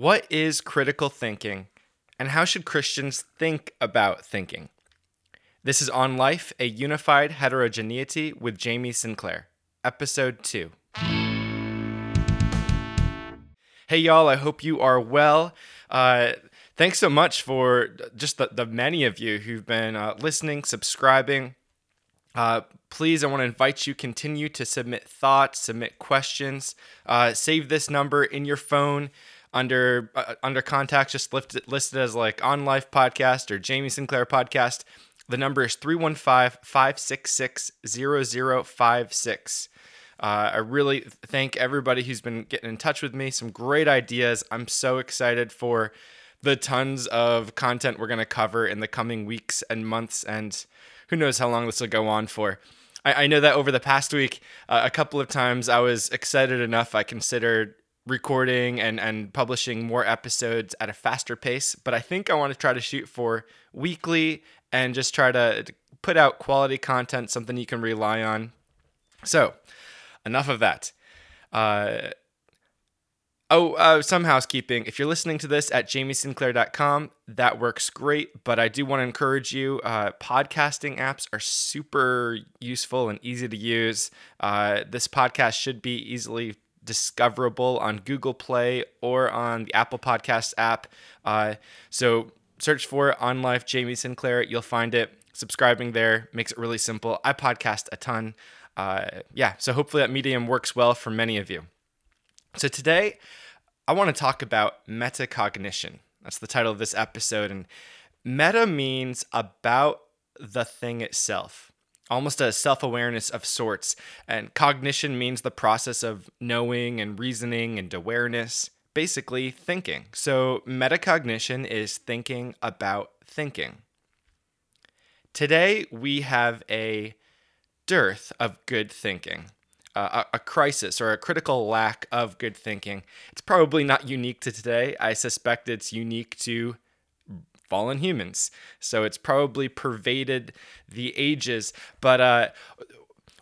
What is critical thinking, and how should Christians think about thinking? This is On Life, a Unified Heterogeneity with Jamie Sinclair, Episode 2. Hey, y'all, I hope you are well. Uh, thanks so much for just the, the many of you who've been uh, listening, subscribing. Uh, please, I want to invite you continue to submit thoughts, submit questions. Uh, save this number in your phone under uh, under contacts. Just listed listed as like on life podcast or Jamie Sinclair podcast. The number is 315 566 0056. Uh, I really thank everybody who's been getting in touch with me. Some great ideas. I'm so excited for the tons of content we're going to cover in the coming weeks and months, and who knows how long this will go on for. I, I know that over the past week, uh, a couple of times I was excited enough, I considered recording and, and publishing more episodes at a faster pace, but I think I want to try to shoot for weekly and just try to put out quality content, something you can rely on. So, enough of that. Uh, oh, uh, some housekeeping. If you're listening to this at jamiesinclair.com, that works great. But I do want to encourage you uh, podcasting apps are super useful and easy to use. Uh, this podcast should be easily discoverable on Google Play or on the Apple Podcast app. Uh, so search for on Life Jamie Sinclair. You'll find it. Subscribing there makes it really simple. I podcast a ton uh, yeah, so hopefully that medium works well for many of you. So today, I want to talk about metacognition. That's the title of this episode. And meta means about the thing itself, almost a self awareness of sorts. And cognition means the process of knowing and reasoning and awareness, basically thinking. So metacognition is thinking about thinking. Today, we have a dearth of good thinking. Uh, a, a, crisis or a critical lack of good thinking. It's probably not unique to today. I suspect it's unique to fallen humans. So it's probably pervaded the ages. But uh,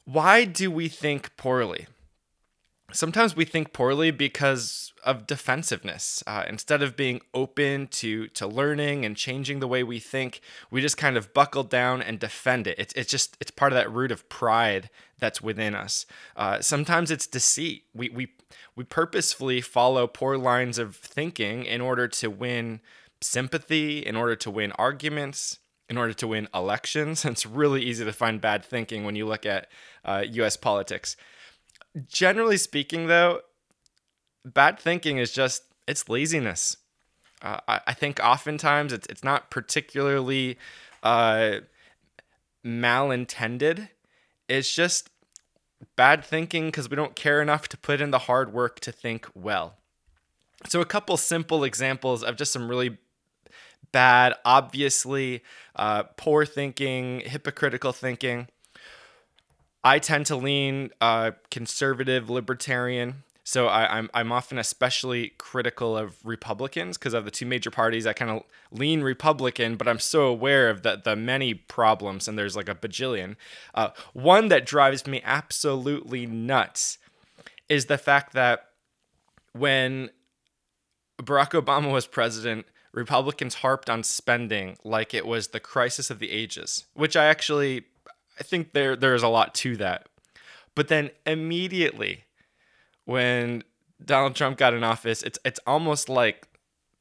why do we think poorly? Sometimes we think poorly because of defensiveness. Uh, instead of being open to to learning and changing the way we think, we just kind of buckle down and defend it. It's it's just it's part of that root of pride that's within us. Uh, sometimes it's deceit. We we we purposefully follow poor lines of thinking in order to win sympathy, in order to win arguments, in order to win elections. It's really easy to find bad thinking when you look at uh, U.S. politics. Generally speaking, though, bad thinking is just it's laziness. Uh, I, I, think oftentimes it's it's not particularly uh, malintended. It's just bad thinking because we don't care enough to put in the hard work to think well. So a couple simple examples of just some really bad, obviously uh, poor thinking, hypocritical thinking. I tend to lean uh, conservative, libertarian. So I, am I'm, I'm often especially critical of Republicans because of the two major parties. I kind of lean Republican, but I'm so aware of the the many problems, and there's like a bajillion. Uh, one that drives me absolutely nuts is the fact that when Barack Obama was president, Republicans harped on spending like it was the crisis of the ages, which I actually I think there there's a lot to that. But then immediately when Donald Trump got in office, it's it's almost like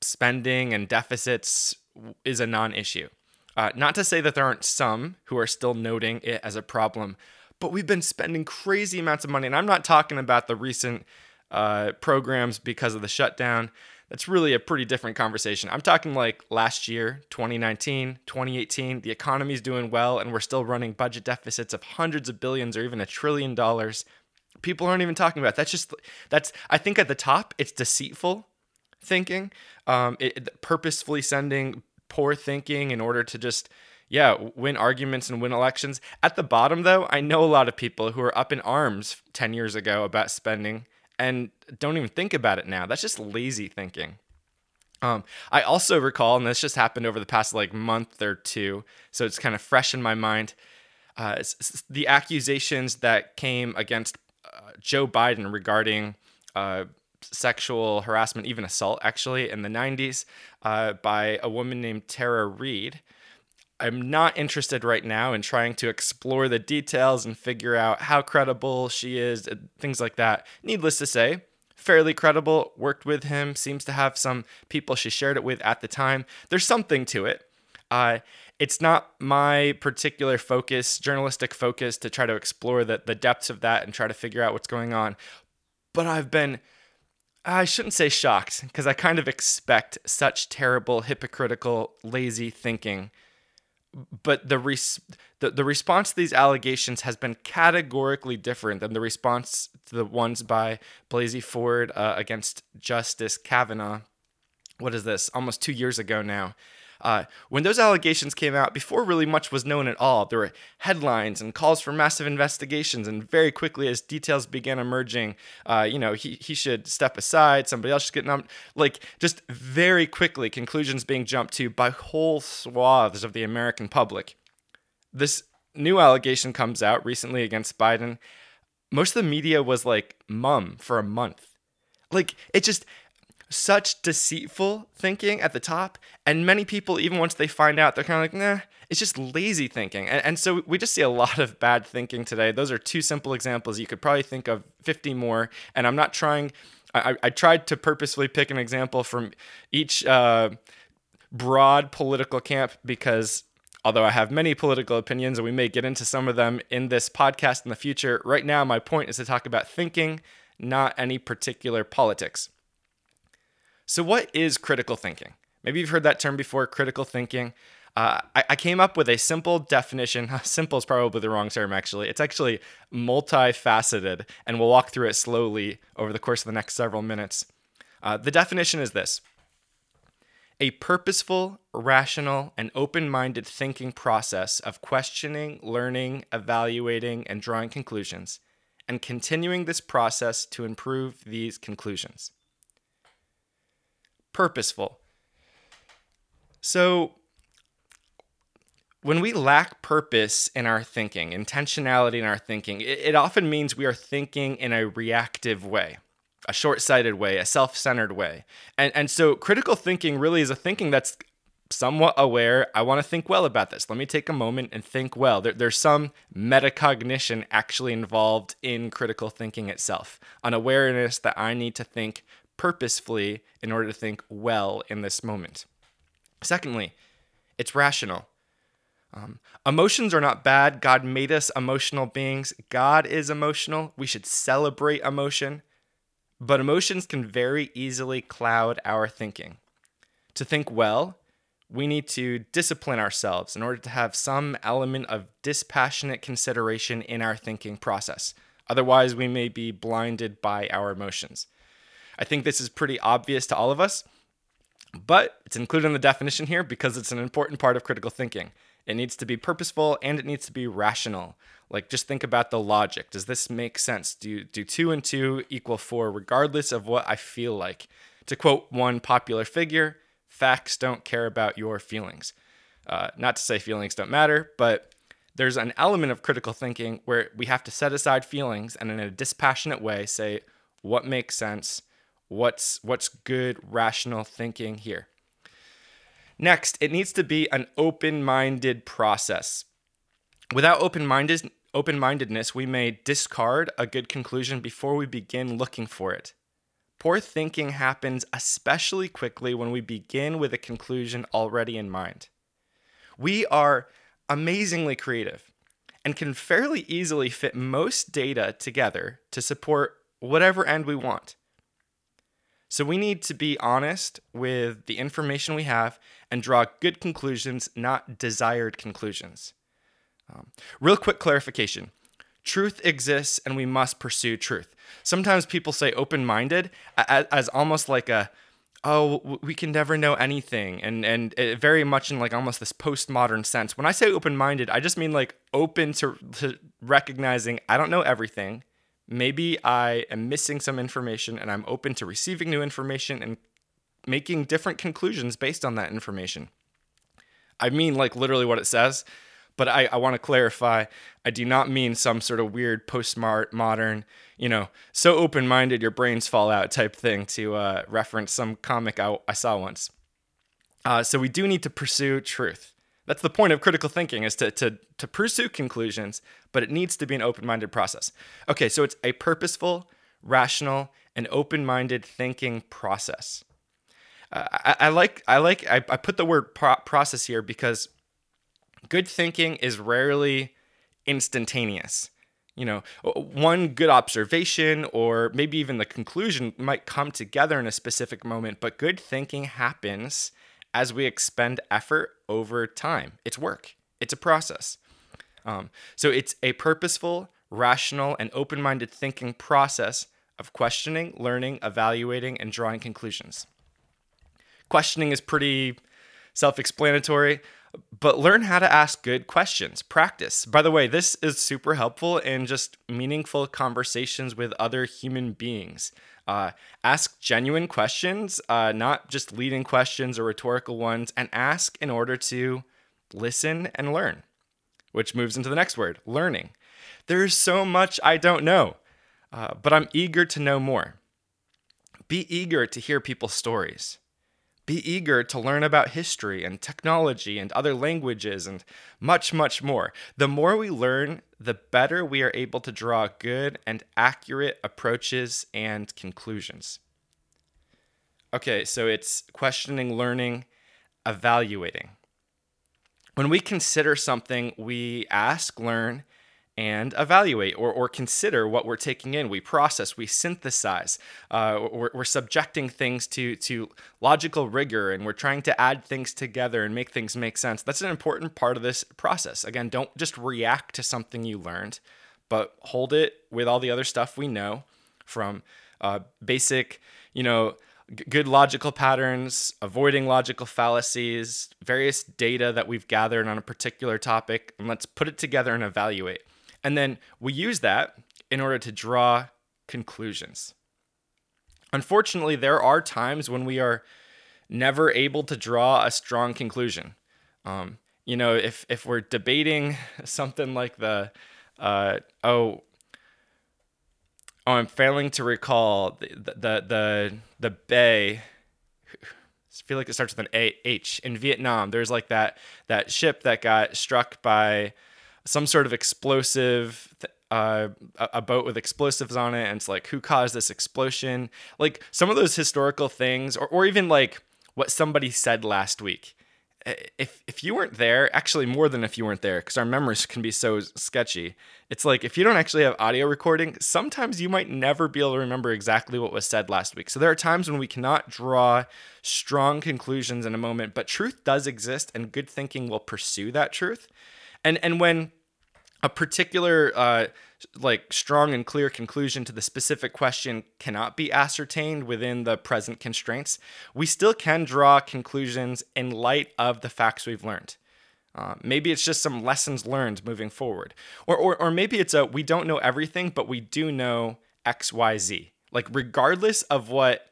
spending and deficits is a non-issue. Uh, not to say that there aren't some who are still noting it as a problem, but we've been spending crazy amounts of money, and I'm not talking about the recent uh, programs because of the shutdown. That's really a pretty different conversation. I'm talking like last year, 2019, 2018, the economy's doing well, and we're still running budget deficits of hundreds of billions or even a trillion dollars people aren't even talking about. That's just that's I think at the top it's deceitful thinking, um, it, purposefully sending poor thinking in order to just yeah win arguments and win elections. At the bottom though, I know a lot of people who are up in arms ten years ago about spending and don't even think about it now. That's just lazy thinking. Um, I also recall, and this just happened over the past like month or two, so it's kind of fresh in my mind. Uh, the accusations that came against Joe Biden regarding uh, sexual harassment, even assault, actually, in the 90s uh, by a woman named Tara Reade. I'm not interested right now in trying to explore the details and figure out how credible she is, things like that. Needless to say, fairly credible, worked with him, seems to have some people she shared it with at the time. There's something to it. Uh, it's not my particular focus, journalistic focus, to try to explore the, the depths of that and try to figure out what's going on. But I've been, I shouldn't say shocked, because I kind of expect such terrible, hypocritical, lazy thinking. But the, res- the, the response to these allegations has been categorically different than the response to the ones by Blasey Ford uh, against Justice Kavanaugh. What is this? Almost two years ago now. Uh, when those allegations came out, before really much was known at all, there were headlines and calls for massive investigations. And very quickly, as details began emerging, uh, you know, he, he should step aside, somebody else should get nominated. Like, just very quickly, conclusions being jumped to by whole swaths of the American public. This new allegation comes out recently against Biden. Most of the media was like mum for a month. Like, it just such deceitful thinking at the top. And many people, even once they find out, they're kind of like, nah, it's just lazy thinking. And, and, so we just see a lot of bad thinking today. Those are two simple examples. You could probably think of 50 more. And I'm not trying, I, I tried to purposefully pick an example from each uh, broad political camp because although I have many political opinions and we may get into some of them in this podcast in the future, right now my point is to talk about thinking, not any particular politics. So, what is critical thinking? Maybe you've heard that term before critical thinking. Uh, I, I, came up with a simple definition. simple is probably the wrong term, actually. It's actually multifaceted, and we'll walk through it slowly over the course of the next several minutes. Uh, the definition is this a purposeful, rational, and open minded thinking process of questioning, learning, evaluating, and drawing conclusions, and continuing this process to improve these conclusions purposeful. So, when we lack purpose in our thinking, intentionality in our thinking, it, it often means we are thinking in a reactive way, a short sighted way, a self centered way. And, and so, critical thinking really is a thinking that's somewhat aware. I want to think well about this. Let me take a moment and think well. There, there's some metacognition actually involved in critical thinking itself, an awareness that I need to think purposefully in order to think well in this moment. Secondly, it's rational. Um, emotions are not bad. God made us emotional beings. God is emotional. We should celebrate emotion. But emotions can very easily cloud our thinking. To think well, we need to discipline ourselves in order to have some element of dispassionate consideration in our thinking process. Otherwise, we may be blinded by our emotions. I think this is pretty obvious to all of us, but it's included in the definition here because it's an important part of critical thinking. It needs to be purposeful and it needs to be rational. Like just think about the logic. Does this make sense? Do do 2 and 2 equal 4 regardless of what I feel like? To quote one popular figure, facts don't care about your feelings. Uh, not to say feelings don't matter, but there's an element of critical thinking where we have to set aside feelings and in a dispassionate way say what makes sense what's what's good rational thinking here. Next, it needs to be an open-minded process. Without open-minded open-mindedness, we may discard a good conclusion before we begin looking for it. Poor thinking happens especially quickly when we begin with a conclusion already in mind. We are amazingly creative and can fairly easily fit most data together to support whatever end we want. So we need to be honest with the information we have and draw good conclusions, not desired conclusions. Um, real quick clarification truth exists and we must pursue truth. Sometimes people say open minded as, as, almost like a, oh, we can never know anything. And, and very much in like almost this postmodern sense. When I say open minded, I just mean like open to, to recognizing I don't know everything maybe I am missing some information and I'm open to receiving new information and making different conclusions based on that information. I mean, like literally what it says, But I, I want to clarify, I do not mean some sort of weird postmodern, modern, you know, so open minded your brains fall out type thing to uh, reference some comic I, I saw once. Uh, so we do need to pursue truth. That's the point of critical thinking is to, to, to pursue conclusions, but it needs to be an open-minded process. Okay, so it's a purposeful, rational, and open-minded thinking process. Uh, I, I, like I like I, I put the word pro- process here because good thinking is rarely instantaneous. You know, one good observation or maybe even the conclusion might come together in a specific moment, but good thinking happens as we expend effort over time. It's work, it's a process. Um, so it's a purposeful, rational, and open minded thinking process of questioning, learning, evaluating, and drawing conclusions. Questioning is pretty self explanatory, but learn how to ask good questions. Practice. By the way, this is super helpful in just meaningful conversations with other human beings. Uh, ask genuine questions, uh, not just leading questions or rhetorical ones, and ask in order to listen and learn, which moves into the next word learning. There's so much I don't know, uh, but I'm eager to know more. Be eager to hear people's stories. Be eager to learn about history and technology and other languages and much, much more. The more we learn, the better we are able to draw good and accurate approaches and conclusions. Okay, so it's questioning, learning, evaluating. When we consider something, we ask, learn, and evaluate or, or consider what we're taking in. We process, we synthesize, uh, we're, we're subjecting things to, to logical rigor, and we're trying to add things together and make things make sense. That's an important part of this process. Again, don't just react to something you learned, but hold it with all the other stuff we know from uh, basic, you know, good logical patterns, avoiding logical fallacies, various data that we've gathered on a particular topic, and let's put it together and evaluate. And then we use that in order to draw conclusions. Unfortunately, there are times when we are never able to draw a strong conclusion. Um, you know, if if we're debating something like the uh, oh oh I'm failing to recall the the the the bay. I feel like it starts with an A H in Vietnam. There's like that that ship that got struck by some sort of explosive uh, a boat with explosives on it and it's like who caused this explosion? Like some of those historical things or, or even like what somebody said last week. If if you weren't there actually more than if you weren't there because our memories can be so sketchy. It's like if you don't actually have audio recording sometimes you might never be able to remember exactly what was said last week. So there are times when we cannot draw strong conclusions in a moment but truth does exist and good thinking will pursue that truth and and when a particular uh, like strong and clear conclusion to the specific question cannot be ascertained within the present constraints, we still can draw conclusions in light of the facts we've learned. Uh, maybe it's just some lessons learned moving forward. Or, or, or maybe it's a we don't know everything, but we do know X, Y, Z. Like, regardless of what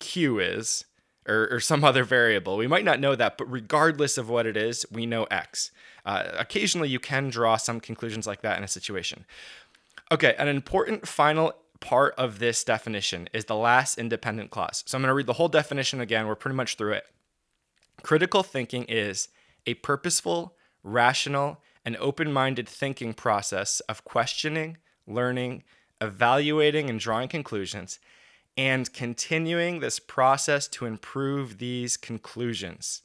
Q is, or, or some other variable. We might not know that, but regardless of what it is, we know X. Uh, occasionally, you can draw some conclusions like that in a situation. Okay, an important final part of this definition is the last independent clause. So I'm going to read the whole definition again. We're pretty much through it. Critical thinking is a purposeful, rational, and open minded thinking process of questioning, learning, evaluating, and drawing conclusions and continuing this process to improve these conclusions.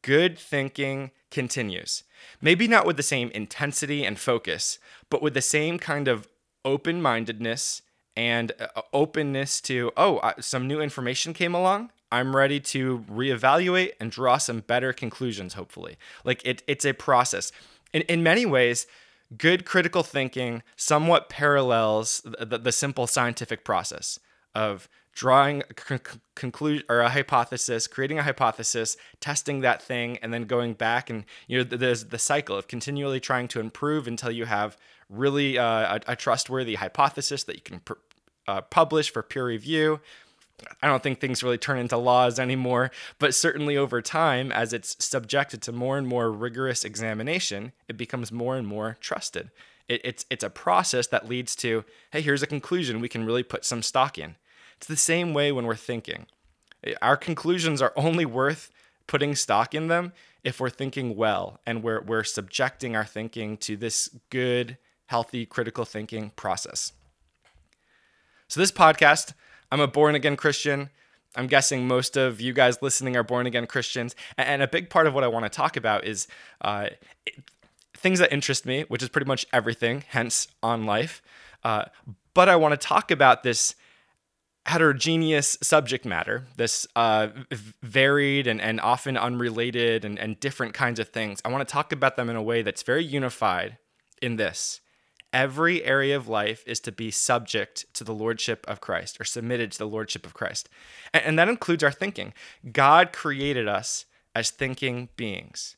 Good thinking continues. Maybe not with the same intensity and focus, but with the same kind of open mindedness and uh, openness to, oh, some new information came along. I'm ready to reevaluate and draw some better conclusions, hopefully. Like it, it's a process. In, in many ways, good critical thinking somewhat parallels the, the simple scientific process of drawing a con- conclusion or a hypothesis, creating a hypothesis, testing that thing, and then going back and you know there's the cycle of continually trying to improve until you have really uh, a, a, trustworthy hypothesis that you can pr- uh, publish for peer review. I don't think things really turn into laws anymore, but certainly over time, as it's subjected to more and more rigorous examination, it becomes more and more trusted. It, it's, it's a process that leads to, hey, here's a conclusion we can really put some stock in. It's the same way when we're thinking. Our conclusions are only worth putting stock in them if we're thinking well and we're, we're subjecting our thinking to this good, healthy, critical thinking process. So, this podcast, I'm a born again Christian. I'm guessing most of you guys listening are born again Christians. And a big part of what I want to talk about is uh, things that interest me, which is pretty much everything, hence on life. Uh, but I want to talk about this heterogeneous subject matter, this uh, varied and, and often unrelated and, and different kinds of things. I want to talk about them in a way that's very unified in this. Every area of life is to be subject to the lordship of Christ or submitted to the lordship of Christ. And, and that includes our thinking. God created us as thinking beings.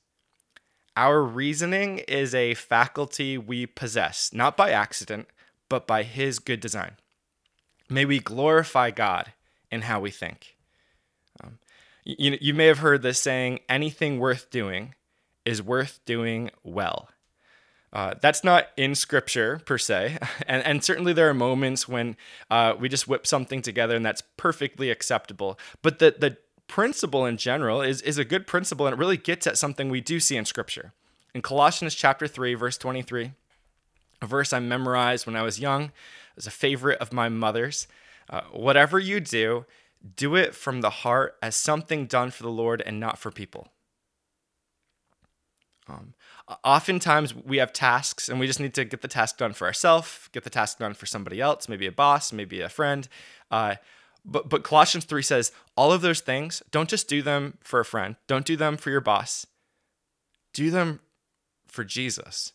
Our reasoning is a faculty we possess, not by accident, but by His good design. May we glorify God in how we think. Um, you, you may have heard this saying anything worth doing is worth doing well. Uh, that's not in scripture per se. And, and certainly there are moments when uh, we just whip something together and that's perfectly acceptable. But the, the principle in general is, is a good principle and it really gets at something we do see in scripture. In Colossians chapter 3, verse 23, a verse I memorized when I was young, it was a favorite of my mother's. Uh, whatever you do, do it from the heart as something done for the Lord and not for people. Um, oftentimes we have tasks and we just need to get the task done for ourselves, get the task done for somebody else, maybe a boss, maybe a friend. Uh, but but Colossians 3 says all of those things, don't just do them for a friend, don't do them for your boss. Do them for Jesus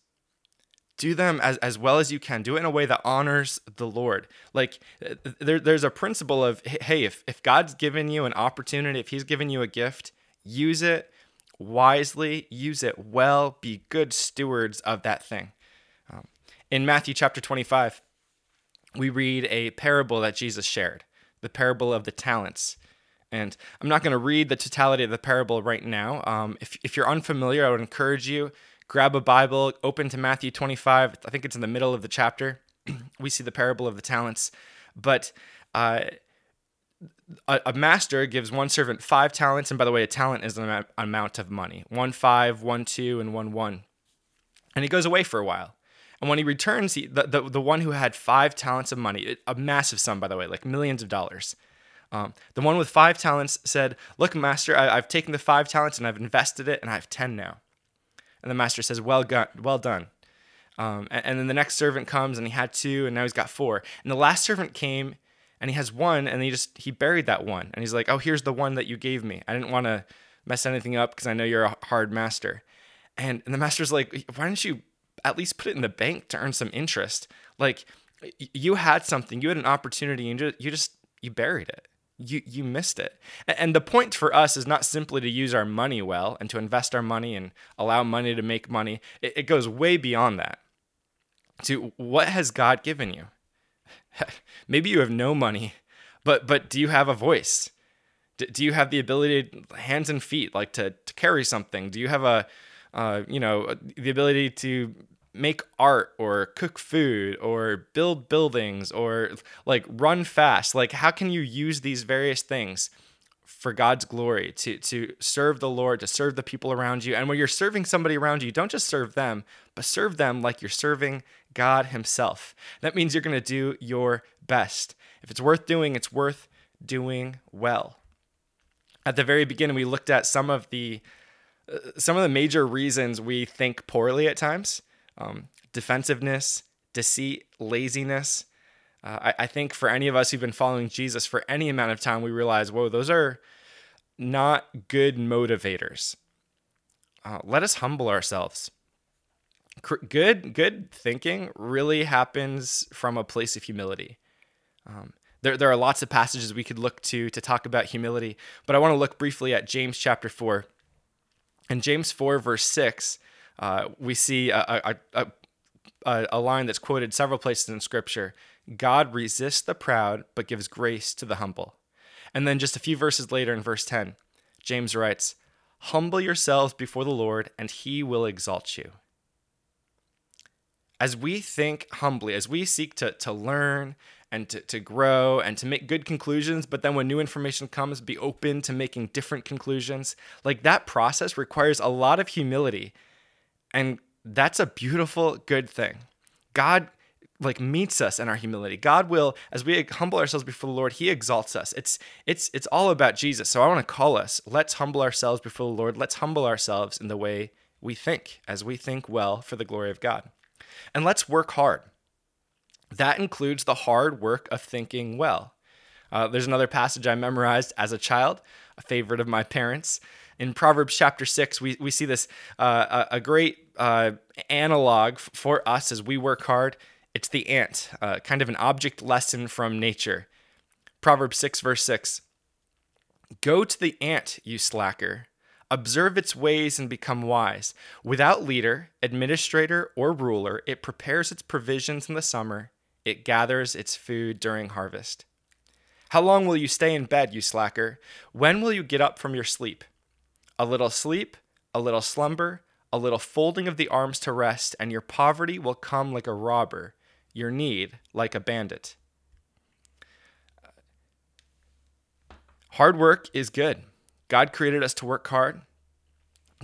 do them as, as well as you can do it in a way that honors the lord like there, there's a principle of hey if, if god's given you an opportunity if he's given you a gift use it wisely use it well be good stewards of that thing um, in matthew chapter 25 we read a parable that jesus shared the parable of the talents and I'm not going to read the totality of the parable right now. Um, if, if you're unfamiliar, I would encourage you grab a Bible, open to Matthew 25. I think it's in the middle of the chapter. we see the parable of the talents. But uh, a, a, master gives one servant five talents. And by the way, a talent is an amount of money one five, one two, and one one. And he goes away for a while. And when he returns, he, the, the, the one who had five talents of money, a massive sum, by the way, like millions of dollars. Um, the one with five talents said, Look, master, I, I've taken the five talents and I've invested it, and I have 10 now. And the master says, Well, go- well done. Um, and, and, then the next servant comes and he had two and now he's got four. And the last servant came and he has one and he just, he buried that one. And he's like, Oh, here's the one that you gave me. I didn't want to mess anything up because I know you're a hard master. And, and the master's like, Why didn't you at least put it in the bank to earn some interest? Like, you had something, you had an opportunity, and you just, you buried it you you missed it. And the point for us is not simply to use our money well and to invest our money and allow money to make money. It, it goes way beyond that. To what has God given you? Maybe you have no money, but but do you have a voice? Do, do you have the ability, hands and feet, like to, to carry something? Do you have a, uh, you know, the ability to make art or cook food or build buildings or like run fast like how can you use these various things for God's glory to to serve the Lord to serve the people around you and when you're serving somebody around you don't just serve them but serve them like you're serving God himself that means you're going to do your best if it's worth doing it's worth doing well at the very beginning we looked at some of the uh, some of the major reasons we think poorly at times um, defensiveness, deceit, laziness. Uh, I, I think for any of us who've been following Jesus for any amount of time, we realize, whoa, those are not good motivators. Uh, let us humble ourselves. Good, good thinking really happens from a place of humility. Um, there, there are lots of passages we could look to to talk about humility, but I want to look briefly at James chapter 4. In James 4, verse 6, uh, we see a, a, a, a line that's quoted several places in Scripture God resists the proud, but gives grace to the humble. And then just a few verses later in verse 10, James writes, Humble yourselves before the Lord, and he will exalt you. As we think humbly, as we seek to, to learn and to, to grow and to make good conclusions, but then when new information comes, be open to making different conclusions, like that process requires a lot of humility. And that's a beautiful, good thing. God like meets us in our humility. God will, as we humble ourselves before the Lord, He exalts us. It's it's it's all about Jesus. So I want to call us. Let's humble ourselves before the Lord. Let's humble ourselves in the way we think, as we think well for the glory of God. And let's work hard. That includes the hard work of thinking well. Uh, there's another passage I memorized as a child, a favorite of my parents. In Proverbs chapter 6, we, we see this uh, a, great uh, analog for us as we work hard it's the ant, uh, kind of an object lesson from nature. Proverbs 6, verse 6 Go to the ant, you slacker. Observe its ways and become wise. Without leader, administrator, or ruler, it prepares its provisions in the summer. It gathers its food during harvest. How long will you stay in bed, you slacker? When will you get up from your sleep? A little sleep, a little slumber, a little folding of the arms to rest, and your poverty will come like a robber your need like a bandit. Hard work is good. God created us to work hard.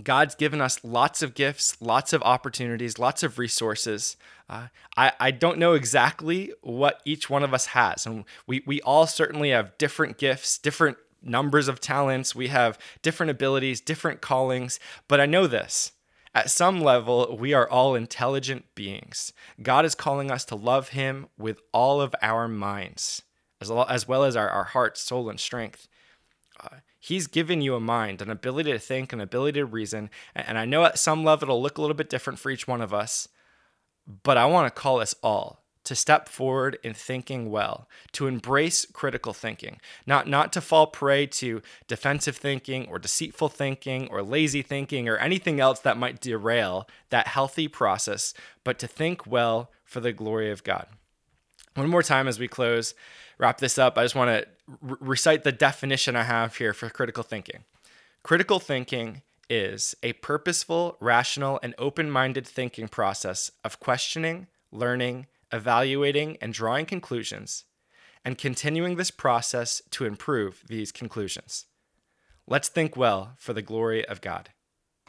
God's given us lots of gifts, lots of opportunities, lots of resources. Uh, I, I don't know exactly what each one of us has. And we, we all certainly have different gifts, different numbers of talents. We have different abilities, different callings. But I know this at some level, we are all intelligent beings. God is calling us to love Him with all of our minds, as well as, our, our heart, soul, and strength. He's given you a mind, an ability to think, an ability to reason. And I know at some level it'll look a little bit different for each one of us, but I want to call us all to step forward in thinking well, to embrace critical thinking, not, not to fall prey to defensive thinking or deceitful thinking or lazy thinking or anything else that might derail that healthy process, but to think well for the glory of God. One more time as we close, wrap this up, I just want to re- recite the definition I have here for critical thinking. Critical thinking is a purposeful, rational, and open minded thinking process of questioning, learning, evaluating, and drawing conclusions, and continuing this process to improve these conclusions. Let's think well for the glory of God.